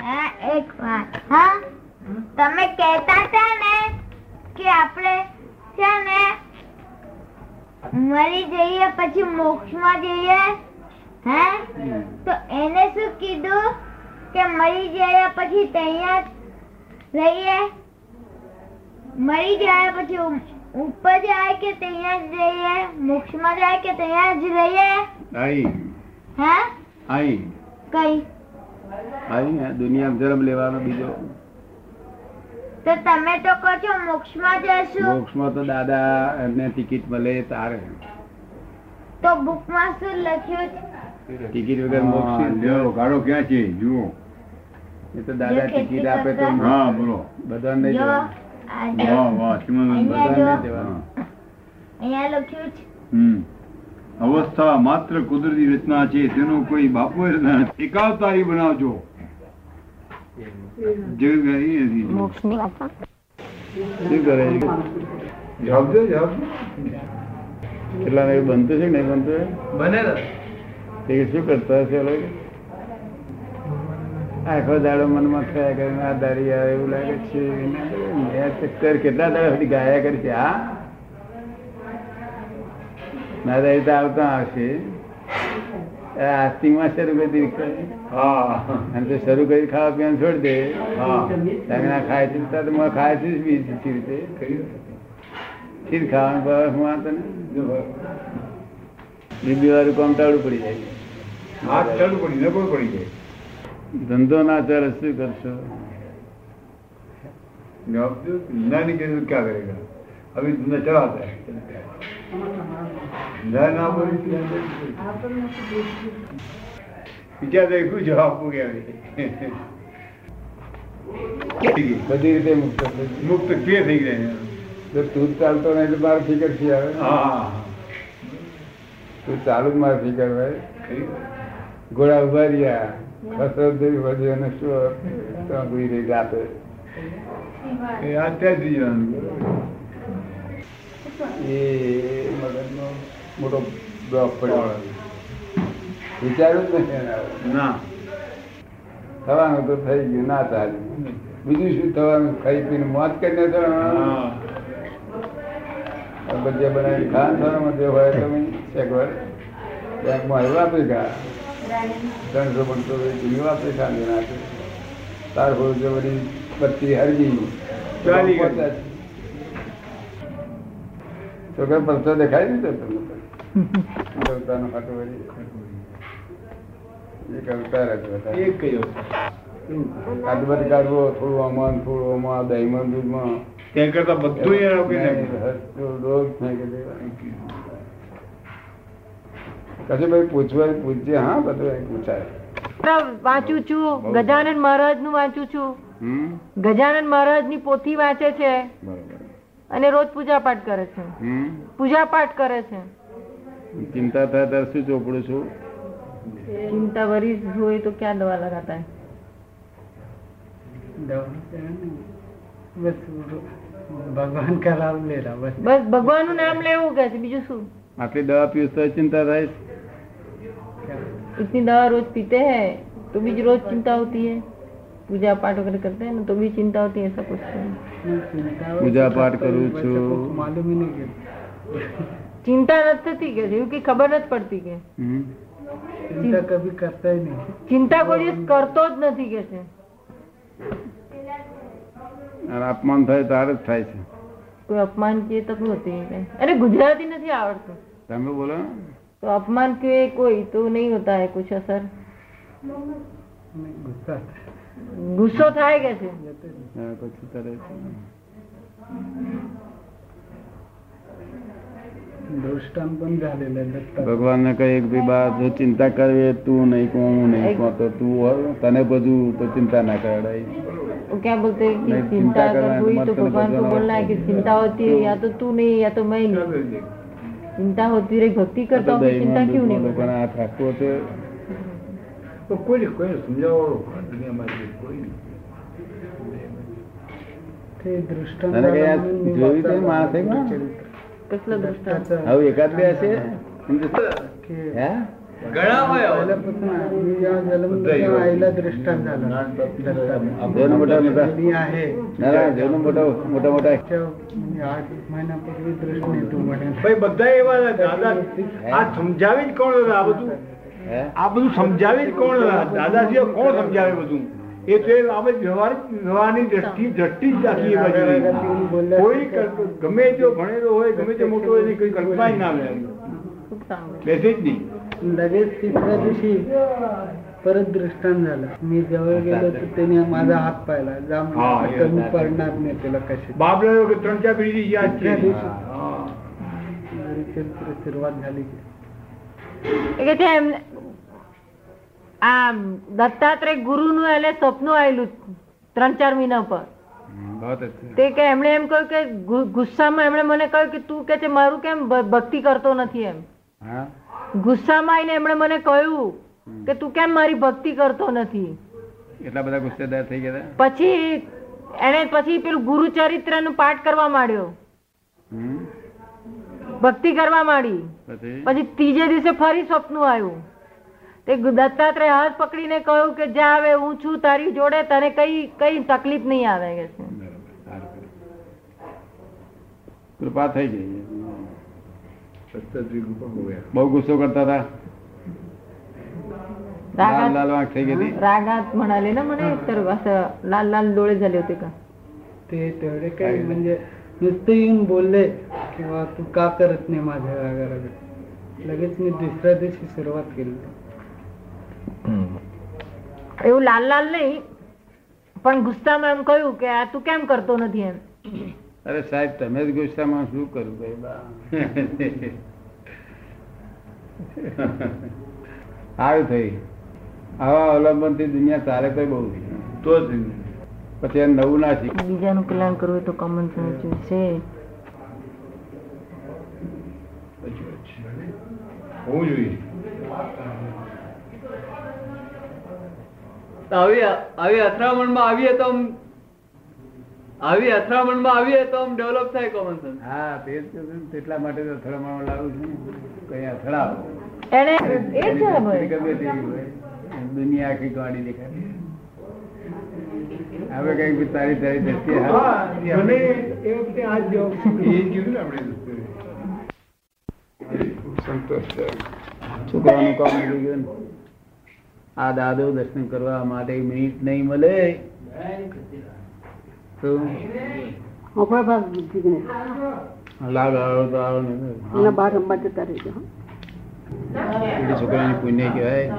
હા એક વાત હા? તમે કહેતા હતા ને કે આપણે છે ને મરી જઈએ પછી મોક્ષમાં જઈએ હે? તો એને શું કીધું કે મરી ગયા પછી ત્યાં જ રહીએ? મરી ગયા પછી ઉ- ઉપર જાય કે ત્યાં જ રહીએ? મોક્ષમાં જાય કે ત્યાં જ રહીએ? આઈ. હે? આઈ. કઈ? આઈ આ દુનિયા જન્મ લેવાનો બીજો. તો તમે તો કહો છો મોક્ષમાં જશું. મોક્ષમાં તો દાદા એમને ટિકિટ મળે તારે. તો બુકમાં શું લખ્યું છે? ટિકિટ વગર મોક્ષ લ્યો, ગાડો ક્યાં છે? જુઓ. એ તો દાદા ટિકિટ આપે તો હા બોલો. બધાને જવાનું. વાહ વાહ શ્રીમંત અહીંયા બધાને. જવાનું. અહીંયા લખ્યું છે. હમ. અવસ્થા માત્ર કુદરતી રચના છે તેનો કોઈ બાપુ એકાવતારી બનાવજો જગ શું બનતું છે નહીં બનતું બને કરતા હશે આખો દાડો મનમાં થયા કરે આ દાડી આવે એવું લાગે છે ચક્કર કેટલા દાડા સુધી ગાયા કરશે છે નાદારી તો આવતા આવશે આસ્તિકમાં શરૂ કરી દીધી અને શરૂ કરી ખાવા પીવાનું છોડ દે. તમે ના ખાય છે તો ખાય છે બીજી રીતે ખીર ખાવાનું ભાવે હું આ તને બીબી વાળું કામ ટાળું પડી જાય. પડી જાય ધંધો ના ચાલે શું કરશો? જવાબ દો. ના નીકળે ક્યાં કરેગા અભી ધંધા ચલાતા ના બીજા તો શું જવાબ બધી રીતે મુક્ત મુક્ત ક્લિયર થઈ ગયા તું ચાલતો નહીં એટલે મારે ફિકરથી આવે તું ચાલુ જ મારે ફિકર ભાઈ ઘોડા ઊભા રહ્યા કસરત જેવી બધી અને શું ગુઈ રહી રાતે અત્યારે એ મગજનો મોટો બ્લોક પડ્યો વિચાર્યું જ નથી ના. થવાનું તો થઈ ગયું ના ચાલ્યું બીજું શું થવાનું? ખાઈ પીને મોત કરીને તો બધે બનાવી ખાન થવાનું જે હોય તમે એકવાર બેંકમાં આવ્યું આપી ખા ત્રણસો બનતો જૂનું આપી ખા ને નાખે. તાર હોય તો બધી પત્તી હરજી ચાલી. પચાસ. છોકરા પરચો દેખાય ને તમને દેવતાનો હાટો વળી એક અવતાર જ એક કયો? કાદબત કાઢવો થોડું આમાં થોડું આમાં દહીંમાં દૂધમાં. ત્યાં કરતા બધું એ રોકી રોજ નાખી દેવાનું. કશું ભાઈ પૂછવા પૂછજે હા બધું પૂછાય. વાંચું છું. ગજાનન મહારાજનું વાંચું છું. ગજાનંદ ગજાનન મહારાજની પોથી વાંચે છે. બરોબર. અને રોજ પૂજા પાઠ કરે છે. પૂજા પાઠ કરે છે. ચિંતા થાય ત્યારે શું ચોપડું છું? ચિંતા વરી હોય તો ક્યાં દવા લગાતા બસ ભગવાન કા નામ લે બસ. બસ ભગવાનનું નામ લેવું કે છે. બીજું શું? આટલી દવા પીવું તો ચિંતા થાય? ઇતની દવા રોજ પીતે હે તો બીજ રોજ ચિંતા હોતી હે. पूजा पाठ वगैरह करते हैं ना तो भी चिंता होती है ऐसा कुछ। पूजा पाठ करूँ मालूम ही नहीं चिंता नहीं क्या? क्योंकि खबर नहीं पड़ती क्या? चिंता कभी करता ही नहीं। चिंता को जिस करतो नहीं कैसे तो अरे तो। तो अपमान થાય તારે થાય છે કોઈ અપમાન કે તો શું હતી અરે ગુજરાતી નથી આવડતું તમે બોલો તો અપમાન કે કોઈ તો નહીં હોતા હે કુછ અસર નહીં ગુસ્સા ગુસ્સો થાય કે છે जाते नहीं। હા, પછી કરે છે दृष्टांत पण झालेलं आहे दत्ता ભગવાન ને કઈ ભાઈ બા જો ચિંતા કરવી એ તું નહીં કહું હું નહીં કહું તો તું હોય, તને બધું તો ચિંતા ના કરાય वो क्या बोलते हैं कि नहीं, चिंता चिंता अगर करना है तो हुई मत तो करो, भगवान को भगवान बोलना है कि चिंता होती है या तो तू नहीं या तो मैं नहीं चिंता होती रही भक्ति करता हूँ तो चिंता क्यों नहीं લોકોને Eu coelho conheço, melhor quando minha madre coelho. તે દૃષ્ટાંત જોયું તે માણસે કેટલા દૃષ્ટાંત હવે એકાદ બે હશે હે બધા એવા દાદા આ સમજાવી જ કોણ આ બધું આ બધું સમજાવી જ કોણ હતા? દાદાજીએ કોણ સમજાવે બધું એ તો એ આપણે વ્યવહાર વ્યવહારની દ્રષ્ટિ દ્રષ્ટિ જ રાખી એ બાજુ કોઈ કલ્પ- ગમે તેવો ભણેલો હોય ગમે તે મોટો હોય એની કોઈ કલ્પના જ ના આવે खूप चांगलं બેસે જ નહીં लगेच तिसऱ्या दिवशी परत दृष्टांत झाला मी जवळ गेलो तर त्याने माझा हात पाहिला जा हा, म्हणे, हे कमी झालं. पडणार नाही तुला कशी બાપલા લોકો ત્રણ ચાર પેઢી યાદ છે ત્રણ દિવસ. હા. तरी सुरुवात झाली એ કે છે એમને આ દત્તાત્રેય ગુરુનું એટલે સપનું આવેલું ત્રણ ચાર મહિના પર તે કે એમણે એમ કહ્યું કે ગુસ્સામાં એમણે મને કહ્યું કે તું કે છે મારું કેમ ભક્તિ કરતો નથી એમ. ગુસ્સામાં આવીને એમણે મને કહ્યું કે તું કેમ મારી ભક્તિ કરતો નથી. એટલા બધા ગુસ્સેદાર થઈ ગયા પછી એને પછી પેલું ગુરુચરિત્રનું પાઠ કરવા માંડ્યો. ભક્તિ કરવા માંડી. પછી? પછી ત્રીજે દિવસે ફરી સપનું આવ્યું. તે ગુ- દત્તાત્રેય હાથ પકડીને કહ્યું કે જા હવે હું છું તારી જોડે તને કઈ કઈ તકલીફ નહીં આવે કે છે બરાબર, સારું કર્યું. કૃપા થઈ ગઈ સત્તરજી કૃપા હોયા. બહુ ગુસ્સો કરતા હતા લાલ रागात लाल आंख થઈ ગઈ હતી रागात म्हणाले ना म्हणे तर असं लाल लाल डोळे झाले होते का ते तेवढे काही म्हणजे नुसते येऊन बोलले किंवा तू का करत नाही माझ्या रागाराग लगेच मी दुसऱ्या दिवशी सुरुवात केली એવું લાલ લાલ નહીં પણ ગુસ્સામાં એમ કહ્યું કે આ તું કેમ કરતો નથી એમ. અરે સાહેબ તમે જ ગુસ્સામાં શું કરું ભાઈ બા સારું થઈ. આવા અવલંબનથી દુનિયા ચાલે તો બહુ તો જ. પછી નવું ના શીખ. બીજાનું કલ્યાણ કરવું હોય તો કોમન સેન્સ છે. હોવું જોઈએ. તો આવી આવી અથડામણમાં આવીએ તો આમ આવી અથડામણમાં આવીએ તો આમ ડેવલપ થાય કોમન સેન્સ હા તે તેટલા માટે તો અથડામણ લાવું છું કઈ અથડાવો. એને એ છે ગમે તે દુનિયા આખી ગાડી દેખાય. હવે કંઈક તારી તારી દ્રષ્ટિએ હા, મને એ વખતે આ જ એ કીધું ને આપણે સંતોષ છે છોકરાનું કામ નીકળી ગયું. આ દાદો દર્શન કરવા માટે મિનિટ નહીં મળે. છોકરાની પુણ્ય કહેવાય.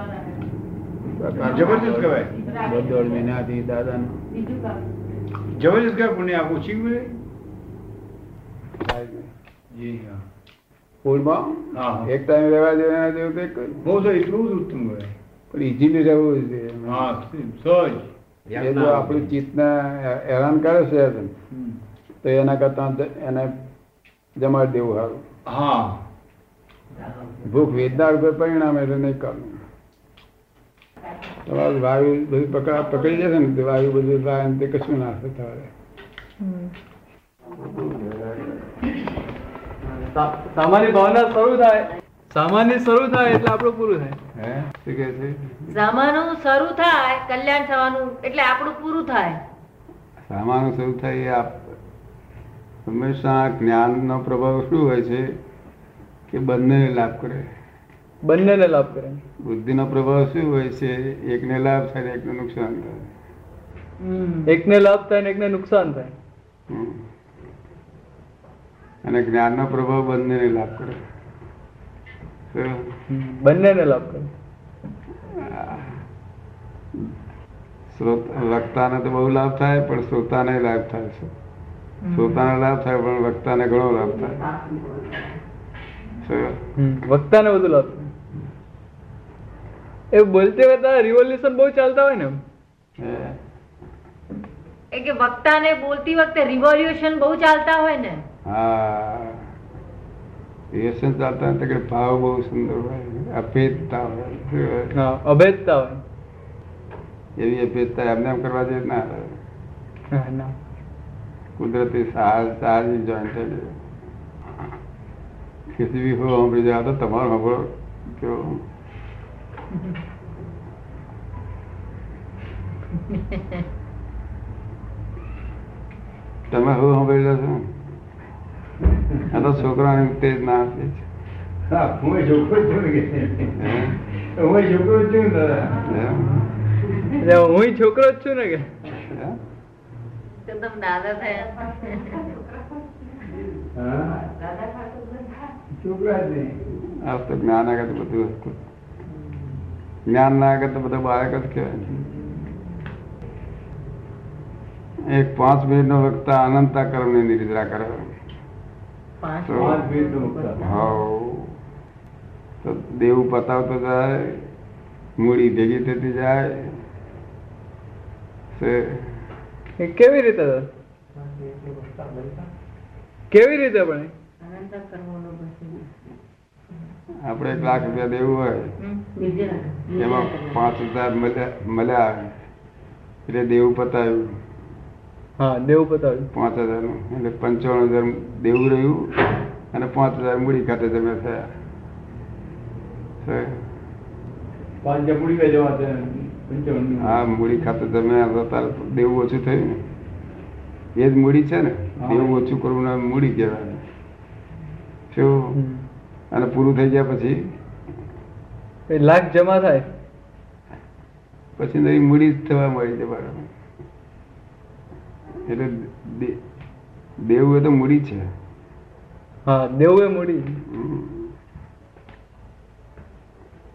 જબરદસ્ત કહેવાય. દોઢ મહિનાથી દાદા જબરજસ્ત કહેવાય પુણ્ય આપું શીખ જી હા. હા. એક ટાઈમ રહેવા જેવું એના જેવું કંઈક બહુ તો એટલું જ ઉત્તમ કહેવાય. પણ ઇઝીલી રહેવું જોઈએ એ જો આપણી ચિત્તને હેરાન કરે છે તો એના કરતા એને જમાડી દેવું સારું. હા. ભૂખ વેદના રૂપે પરિણામ એટલે નહીં કરવું. તમારું વાયુ બધું પકડા પકડી જશે ને વાયુ બધું થાય તે કશું ના થાય તમારે. તમારી સામાન્ય ભાવના શરૂ થાય. સામાન્ય શરૂ થાય એટલે આપણું પૂરું થાય. હે? શું કે છે? સામાનું શરૂ થાય કલ્યાણ થવાનું એટલે આપણું પૂરું થાય. સામાનું શરૂ થાય એ આપ હંમેશા જ્ઞાનનો પ્રભાવ શું હોય છે? કે બંનેને લાભ કરે. બંનેને લાભ કરે. બુદ્ધિનો પ્રભાવ શું હોય છે? એકને લાભ થાય ને એકને નુકસાન થાય. એકને લાભ થાય ને એકને નુકસાન થાય. હમ. અને જ્ઞાનનો પ્રભાવ બંનેને લાભ કરે? બંનેને લાભ કરે. વક્તાને તો બહુ લાભ થાય પણ શ્રોતાને લાભ થાય છે. શ્રોતાને લાભ થાય પણ વક્તાને ઘણો લાભ થાય? વક્તાને બધું લાભ થાય. એ બોલતે વખતે રિવોલ્યુશન બહુ ચાલતા હોય ને એ કે વક્તાને બોલતી વખતે રિવોલ્યુશન બહુ ચાલતા હોય ને. હા. ચાલતા હોય કે ભાવ બહુ સુંદર હોય. અભેદતા હોય. અભેદતા હોય. એવી અભેદતા એમને એમ કરવા જોઈએ ના ના. કુદરતી સાહસ સાહસ જોઈન્ટ કિસી બી હો સાંભળી જાય તો તમારો સાંભળો કેવો? તમે હું સાંભળી રહ્યા છો? તો છોકરાને ઉત્તેજ ના આપે છે. હું છોકરો છું ને કે. હું? છોકરો જ છું દાદા હું છોકરો જ છું ને કે. દાદા થયા. છોકરા જ નહીં આ તો જ્ઞાન આગળ તો બધું હતું. જ્ઞાન ના આગળ તો બધા બાળક જ કહેવાય એક પાંચ મિનિટ નો વક્તા અનંતા કર્મની નિદ્રા કરે. તો દેવું પતાવતો જાય મૂડી ભેગી થતી જાય કેવી રીતે? કેવી રીતે પણ. આપણે એક લાખ રૂપિયા દેવું હોય એમાં પાંચ હજાર મળ્યા મળ્યા એટલે દેવું પતાવ્યું. હા દેવું પતાવ્યું પાંચ હજારનું એટલે પંચાવન હજાર દેવું રહ્યું અને પાંચ હજાર મૂડી ખાતે જમે થયા. હા મૂડી ખાતે તારે દેવું ઓછું થયું ને. એ જ મૂડી છે ને. દેવું ઓછું કરવું ના મૂડી કહેવાય. શું? અને પૂરું થઈ ગયા પછી? લાખ જમા થાય. પછી નવી મૂડી જ થવા મળી છે બરાબર એટલે દેવ એ તો મૂડી છે. હા દેવું એ મૂડી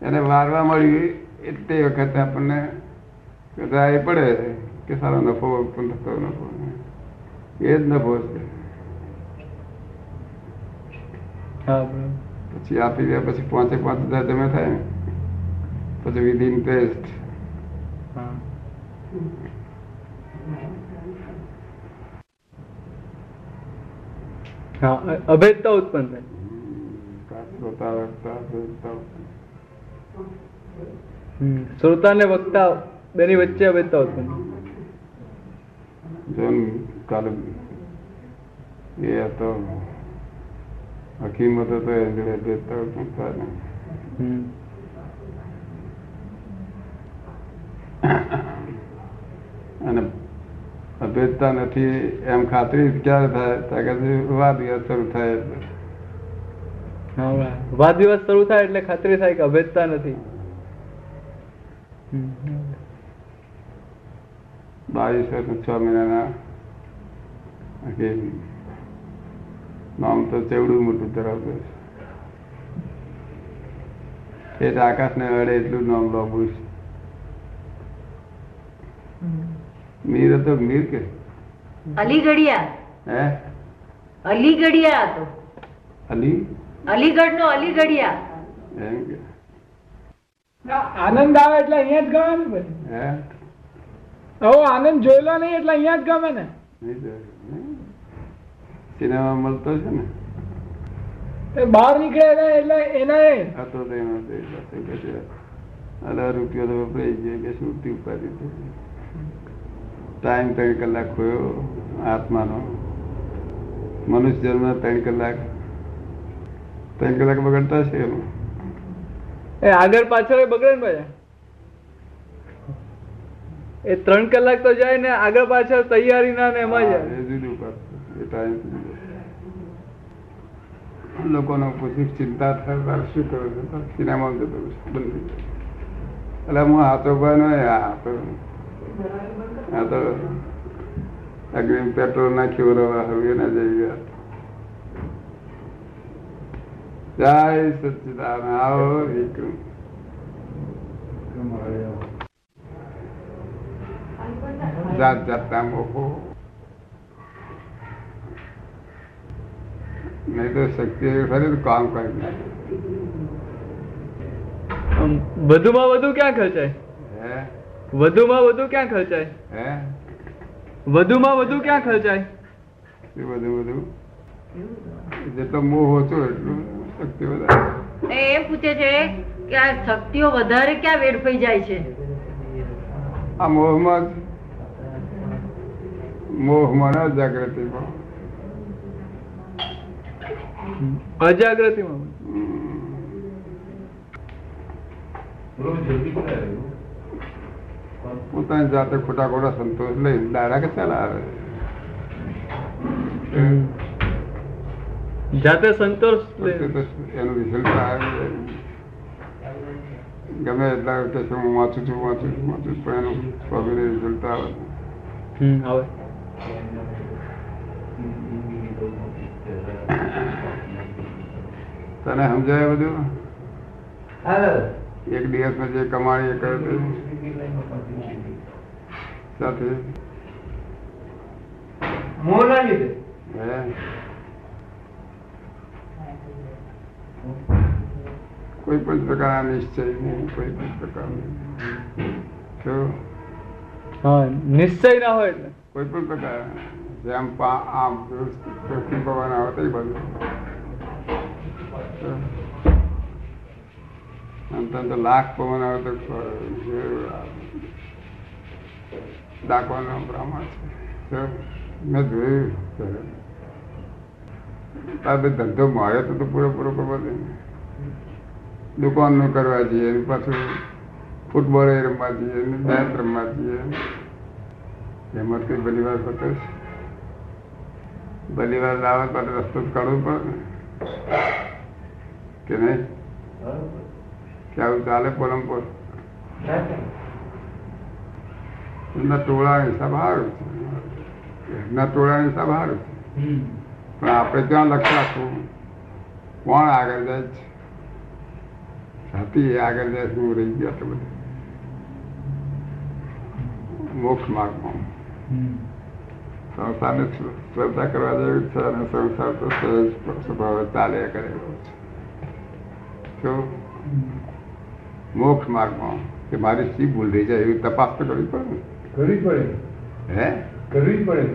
એને વારવા મળ્યું તે વખતે આપણને રાય પડે કે સારો નફો પણ થતો નફો. એ જ નફો છે. પછી આપી દે પછી પાંચે પાંચ હજાર જમે થાય. ને પછી વિધિ ઇન્ટરેસ્ટ હા અભેદતા ઉત્પન્ન થાય. શ્રોતા ને વક્તા બેની વચ્ચે અભેદતા ઉત્પન્ન જેમ કાલે એ હતો હકીમત હતો એ જોડે ભેદભાવ પણ થાય. અને અભેદતા નથી એમ ખાતરી ક્યારે થાય વિવાદ શરૂ થાય. વાદ દિવસ શરૂ થાય એટલે ખાતરી થાય કે અભેદતા નથી. બાવીસ વર્ષ છ મહિનાના નામ તો ચેવડું મોટું ધરાવતું છે. એ આકાશને અડે એટલું નામ લાંબુ છે. મીર હતો મીર કે? અલીગઢિયા. હે? અલીગઢિયા હતો. અલી? અલીગઢ નો અલીગઢિયા. એમ કે. આનંદ આવે એટલે અહીંયા જ ગમે ને પછી હે? આનંદ જોયેલો નહીં એટલે અહીંયા જ ગમે ને? સિનેમા મળતો છે ને? એ બહાર નીકળે એટલે એના એ. હતો તો એનો તે કે છે, અઢાર રૂપિયો તો વપરાઈ જાય કે શું થઈ ટાઈમ ત્રણ કલાક ખોયો આત્માનો. મનુષ્ય જન્મ ત્રણ કલાક. ત્રણ કલાક બગડતા છે એમાં એ આગળ પાછળ બગડે ને ભાઈ. એ ત્રણ કલાક તો જાય ને આગળ પાછળ તૈયારી ના ને એમાં જાય. એ જુદું. એ ટાઈમ લોકોનો પછી ચિંતા થાય શું કરું છું? સિનેમા જતો બંધ એટલે હું હાથો ભાઈ નો આ આ તો અગ્નિ પેટ્રોલ નાખ્યું રવા હવે ના જઈ જય સચિદાન આવો વિક્રમ. જાત જાતના મોકો. નહીં તો શક્તિ ખરી કામ કરી નાખે. વધુમાં વધુ ક્યાં ખર્ચાય? હે? વધુમાં વધુ ક્યાં ખર્ચાય? હે? વધુમાં વધુ ક્યાં ખર્ચાય? એ વધુ વધુ. જેટલો મોહ ઓછો એટલું શક્તિ વધારે. એ પૂછે છે કે આ શક્તિઓ વધારે ક્યાં વેડફાઈ જાય છે? આ મોહમાં મોહમાં ના જાગૃતિમાં. અજાગૃતિમાં. પોતાની જાતે ખોટા ખોટા સંતોષ લઈ દાડા કે ચાલ આવે? જાતે સંતોષ એનું રિઝલ્ટ આવે. ગમે એટલા કે હું વાંચું છું વાંચું છું વાંચું છું પણ એનું સ્વામીને રિઝલ્ટ આવે. તને સમજાય બધું? એક દિવસમાં જે કમાણી એ કરે સાથે. કોઈ પણ પ્રકારના નિશ્ચય નહીં કોઈ પણ પ્રકારનો. હા નિશ્ચય ના હોય એટલે. કોઈ પણ પ્રકાર. જેમ આમ પશ્ચિમ ભગવાન આવે તે બધું. આમ તો લાખ પવન આવે તો ડાકવાનો બ્રાહ્મણ છે. મેં જોયું બધો ધંધો મારે તો તો પૂરો પૂરો કરવો ને. દુકાનનું કરવા જઈએ, પાછું ફૂટબોલ રમવા જઈએ બેટ રમવા જઈએ. એમાં કઈ બધી વાર છે. બધી વાર લાવે તો રસ્તો કાઢવો પડે કે નહીં? કે ચાલે પોલમપોર એમના ટોળા હિસાબ સારું છે. એમના ટોળા હિસાબ સારું છે. પણ આપણે ત્યાં લખતા કોણ આગળ જાય છે? સાથી આગળ જાય હું રહી ગયો તો બધું. મોક્ષ માર્ગમાં. સંસારને શ્રદ્ધા કરવા જેવી છે અને સંસાર તો સહજ સ્વભાવે ચાલ્યા કરે છે. શું? મોક્ષ માર્ગમાં કે મારી શી ભૂલ રહી જાય એવી તપાસ તો કરવી પડે ને. કરવી પડે. હે? કરવી પડે.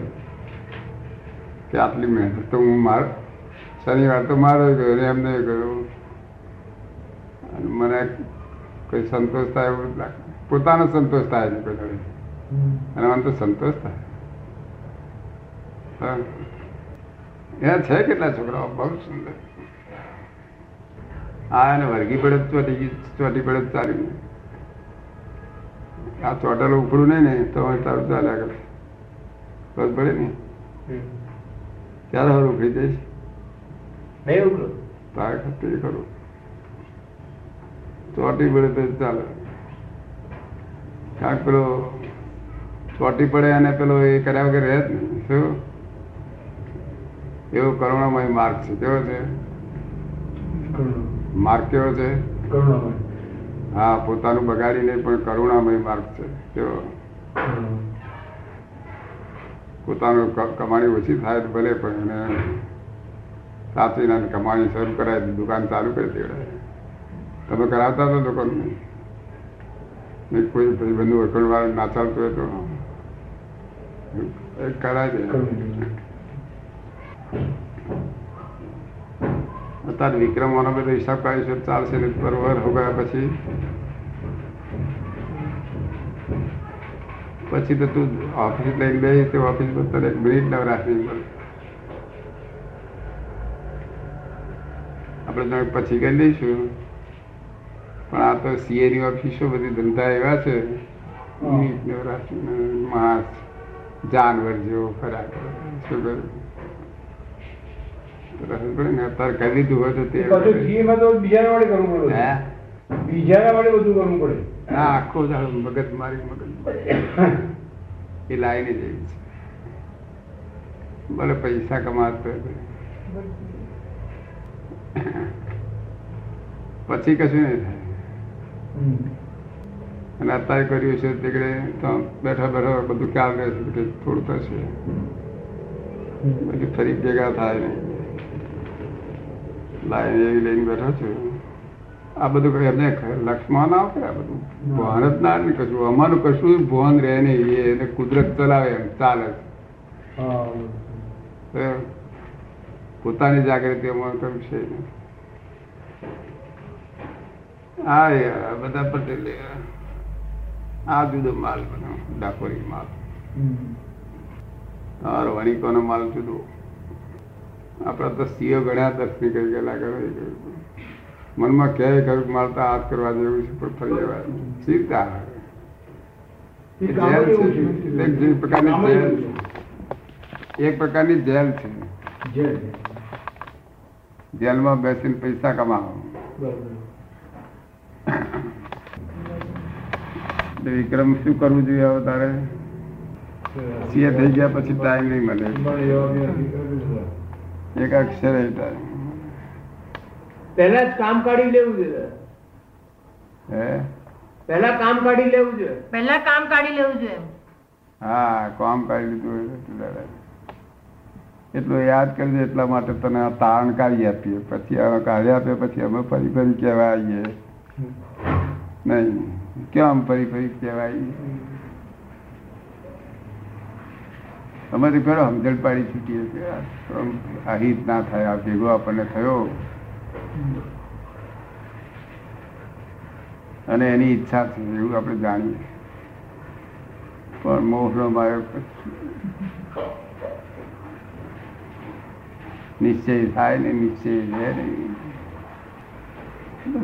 કે આટલી મહેનત તો હું માર શનિવાર તો મારો ગયો ને એમને કર્યું અને મને કોઈ સંતોષ થાય એવું લાગે પોતાનો સંતોષ થાય છે કોઈ. અને મને તો સંતોષ થાય. એ છે કેટલા છોકરાઓ? બહુ સુંદર. આ એને વર્ગી પડે તો ચોટી ચોટી પડે તો ચાલી આ ચોટલ ઉપડું નહીં ને તો તારું ચાલ્યા કરે બસ પડે ને? ક્યારે હવે ઉખડી જઈશ. નહીં ઉકળો તારે ખતે ખરું. ચોટી પડે તો ચાલે. કાંક પેલો ચોટી પડે અને પેલો એ કર્યા વગર રહે જ નહીં. શું? એવો કરુણામય માર્ગ છે. કેવો છે? માર્ગ કેવો છે? હા પોતાનું બગાડી નહીં પણ કરુણામય માર્ગ છે. કેવો? પોતાનું કમાણી ઓછી થાય તો ભલે પણ એને સાચવીને કમાણી શરૂ કરાય દુકાન ચાલુ કરી દેવડાય તમે કરાવતા હતા દુકાન નહીં કોઈ ભાઈ બંધુ વખણ વાળા ના ચાલતું હોય તો? કરાય દે. અત્યારે વિક્રમવાનો બધો હિસાબ કાઢીશું ચાલશે ને બરોબર હો ગયા પછી. પછી તો તું ઓફિસ લઈને બે તે ઓફિસ પર તને એક મિનિટ ન રાખવી આપણે તમે પછી કરી દઈશું પણ આ તો સીએ ની ઓફિસો બધી ધંધા એવા છે. મિનિટ ન માસ જાનવર જેવો ખરા શું કરું તો રસ પડે ને અત્યારે કરી દીધું હોય તો તે તો બીજાના વાળે કરવું પડે. બીજાના વાળે બધું કરવું પડે. ના આખો દાડો મગજ મારી મગજ એ લાઈને જેવી છે. ભલે પૈસા કમાતો પછી કશું નહીં થાય. અને અત્યારે કર્યું છે તે તો બેઠા બેઠા બધું ખ્યાલ રહે છે કે થોડું થશે. પછી ફરી ભેગા થાય નહીં લાઈન એવી લઈને બેઠો છું. આ બધું એમને લક્ષ્મણ આપે આ બધું ભાન જ ના ને કશું. અમારું કશું ભાન રહે નહીં. એને કુદરત ચલાવે એમ ચાલે પોતાની જાગૃતિ અમારું કઈ છે. હા યાર આ બધા પટેલ આ જુદો માલ બધો ડાકોરી માલ. તમારો વણિકોનો માલ જુદો. આપણા તો સીઓ ગણ્યા દર્શની કરી ગયેલા ઘરે મનમાં ક્યાંય કરું મારતા હાથ કરવા જેવું છે પણ ફરી જવાય સીધા એ જેલ કામ જ એવું છે. છે. એક પ્રકારની જેલ છે. એક પ્રકારની જેલ છે. છે. જેલમાં બેસીને પૈસા કમાવો. વિક્રમ શું કરવું જોઈએ હવે તારે? સીએ થઈ ગયા પછી ટાઈમ નહીં મળે. એક અક્ષર પહેલા જ કામ કાઢી લેવું જોઈએ હે? પહેલા કામ કાઢી લેવું જોઈએ પહેલા કામ કાઢી લેવું જોઈએ હા કામ કાઢી લીધું એટલું યાદ કરજો એટલા માટે તને આ તારણ કાઢી આપીએ. પછી હવે કાઢી આપીએ પછી અમે ફરી ફરી કહેવા આવીએ નહીં કેમ ફરી ફરી કહેવા અમારી પેલો સમજણ પાડી છૂટીએ કે આ હિત ના થાય આ ભેગો આપણને થયો. અને એની ઈચ્છા છે એવું આપણે જાણીએ. પણ મોહનો નો પછી નિશ્ચય થાય ને નિશ્ચય રહે નહીં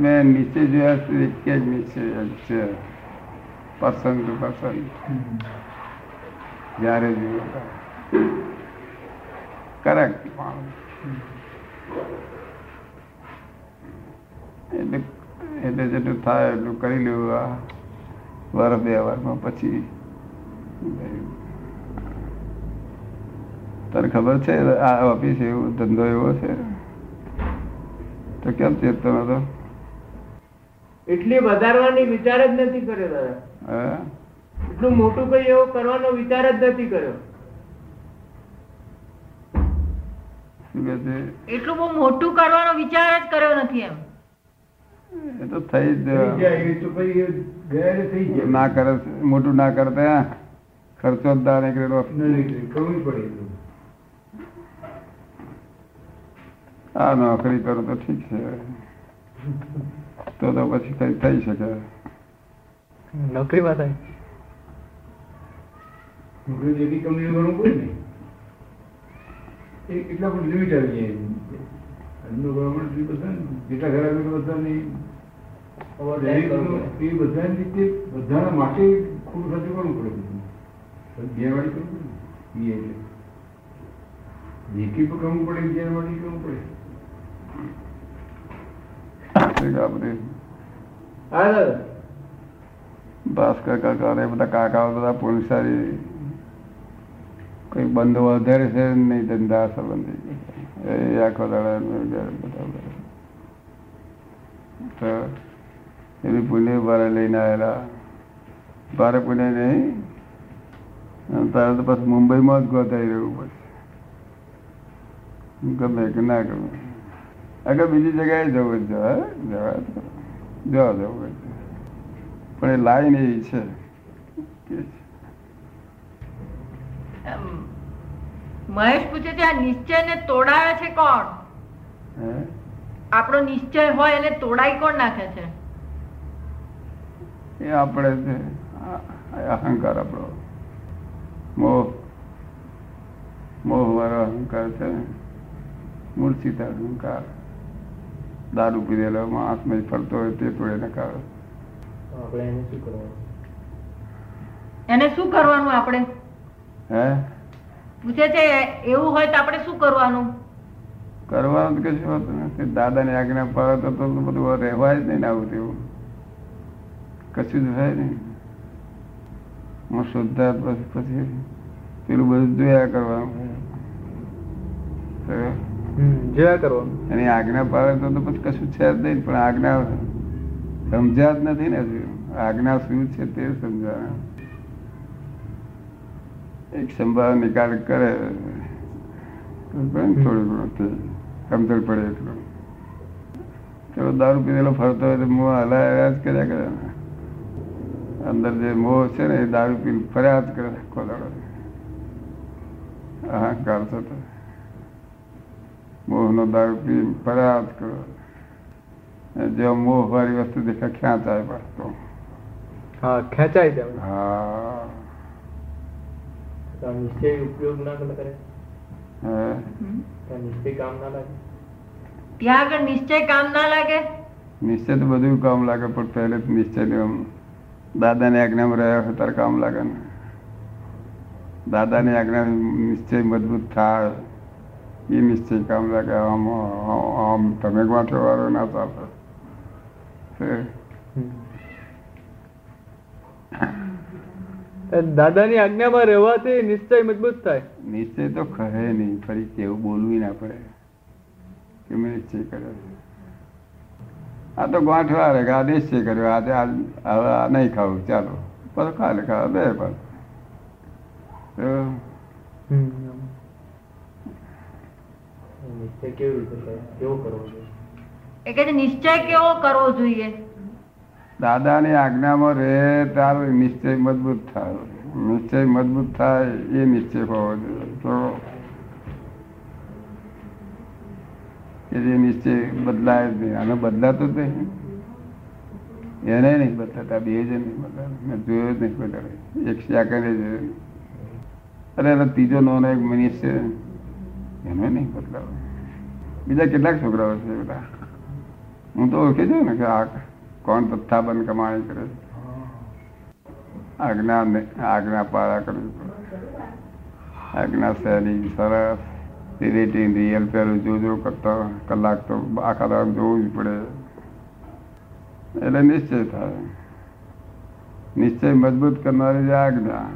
મેં નિશ્ચય જોયા એક જ નિશ્ચય છે. પસંદ પસંદ. જ્યારે જુઓ કરેક્ટ એટલે એટલે જેટલું થાય એટલું કરી લેવું આ વાર બે વારમાં પછી. તને ખબર છે આ ઓફિસ એવું ધંધો એવો છે? તો કેમ ચેતતો નતો એટલી વધારવાની વિચાર જ નથી કર્યો દાદા. એટલું મોટું કઈ એવો કરવાનો વિચાર જ નથી કર્યો. એટલું બહુ મોટું કરવાનો વિચાર જ કર્યો નથી એમ. એ તો થઈ જ થઈ જાય એ તો પછી એ ગયા એટલે થઈ જાય. ના કરે મોટું ના કરતા ખર્ચો જ ના નીકળેલો નહીં, કરવું જ પડે એટલું. આ નોકરી કરો તો ઠીક છે. તો તો પછી કઈ થઈ શકે. નોકરીમાં થાય. નોકરી જેવી કંપની કરવું પડે ને એટલા પણ લિમિટ આવી જાય બધા જેટલા ઘર બધાની એ બધાની રીતે બધાના માટે ખોટું સાચું કરવું પડે ઘેરવાળી કરવું પડે એ એટલે જેટલી પણ કરવું પડે ઘેરવાળી કરવું પડે. આપણે હા ભાસ્કર કાકા ને બધા કાકા બધા પોલીસારી કોઈ બંધ વધારે છે નહીં ધંધા સંબંધી. એ આખો દાડા બધા એની પુણ્ય ભારે લઈને આવેલા. ભારે પુણ્ય નહીં. તારે તો પછી મુંબઈમાં જ ગોતાઈ રહેવું પડશે. ગમે કે ના ગમે. આગળ બીજી જગ્યાએ જવું જ જવા જવા જવા પણ એ લાઈન એવી છે. મહેશ પૂછે છે આ નિશ્ચય ને તોડાવે છે કોણ? આપણો નિશ્ચય હોય એને તોડાઈ કોણ નાખે છે? એ આપણે છે. અહંકાર આપણો. મોહ. મોહ વાળો અહંકાર છે. મૂર્છિત અહંકાર. દારૂ પીધેલો નહીં ફરતો હોય તે તોડે નકાર આપણે એને શું કરવાનું? એને શું કરવાનું આપણે? હે? પૂછે છે એવું હોય તો આપણે શું કરવાનું? કરવાનું તો કશું હોતું નથી. દાદાની આજ્ઞા પાડે તો તો બધું રહેવાય જ નહીં ને આવું તેવું. કશું જ થાય નહીં. હું શ્રદ્ધા પછી પછી પેલું બધું જોયા કરવાનું. જોયા કરવાનું. એની આજ્ઞા પાડે તો તો પછી કશું છે જ નહીં પણ આજ્ઞા સમજ્યા જ નથી ને હજુ. આજ્ઞા શું છે તે સમજાવે. એક સંભાવ નિકાલ કરે થોડું ઘણું કમજોર પડે એટલું. ચલો દારૂ પીધેલો ફરતો હોય તો મોં હલાયા જ કર્યા કરે. અંદર જે મોહ છે ને એ દારૂ પીને ફર્યા જ કરે આખો દાડો અહંકાર થતો. મોહનો દારૂ પી ફર્યા જ કરો. જે મોહ વાળી વસ્તુ દેખા ખેંચાય પાછો હા ખેંચાઈ જાય હા. નિશ્ચય ઉપયોગ ના કરે નિશ્ચય કામ ના લાગે? ત્યાં નિશ્ચય કામ ના લાગે? નિશ્ચય તો બધું કામ લાગે પણ પહેલે તો નિશ્ચય દાદાની આજ્ઞામાં રહ્યા હોય ત્યારે કામ લાગે ને. દાદાની આજ્ઞા નિશ્ચય મજબૂત થાય. એ નિશ્ચય કામ લાગે આમ આમ તમે ગોઠો વાળો ના ચાલે દાદાની આજ્ઞામાં રહેવાથી નિશ્ચય મજબૂત થાય. નિશ્ચય તો ખરે નહીં ફરી કેવું બોલવું ના પડે. કે મેં નિશ્ચય કર્યો આ તો ગોઠવા રે આ નિશ્ચય કર્યો આજે આ હવે આ નહીં ખાવું ચાલો. પછી કાલે ખાવા બે પાછું તો એ કે છે નિશ્ચય કેવો કરવો જોઈએ? દાદાની આજ્ઞામાં રહે તારો નિશ્ચય મજબૂત થાય. નિશ્ચય મજબૂત થાય એ નિશ્ચય હોવો જોઈએ. એ નિશ્ચય બદલાય જ નહીં. આનો બદલાતો જ નહીં. એને નહીં બદલાતા, બે જ નહીં બદલાતા. મેં જોયો જ નહીં બદલાય એક સેકન્ડ જ અરે, એનો ત્રીજો નોનો એક મિનિટ છે. એને નહીં બદલાવે. બીજા કેટલાક છોકરાઓ છે બધા. હું તો ઓળખી જાઉં ને કે આ કોણ તથ્થાબંધ કમાણી કરે આજ્ઞા આજ્ઞા પાળા પડે. આજ્ઞા શૈલી સરસ. રિલેટિવ રિયલ પેલું જોજો કરતા કલાક તો આખા દાડ જોવું જ પડે. એટલે નિશ્ચય થાય. નિશ્ચય મજબૂત કરનારી આજ્ઞા.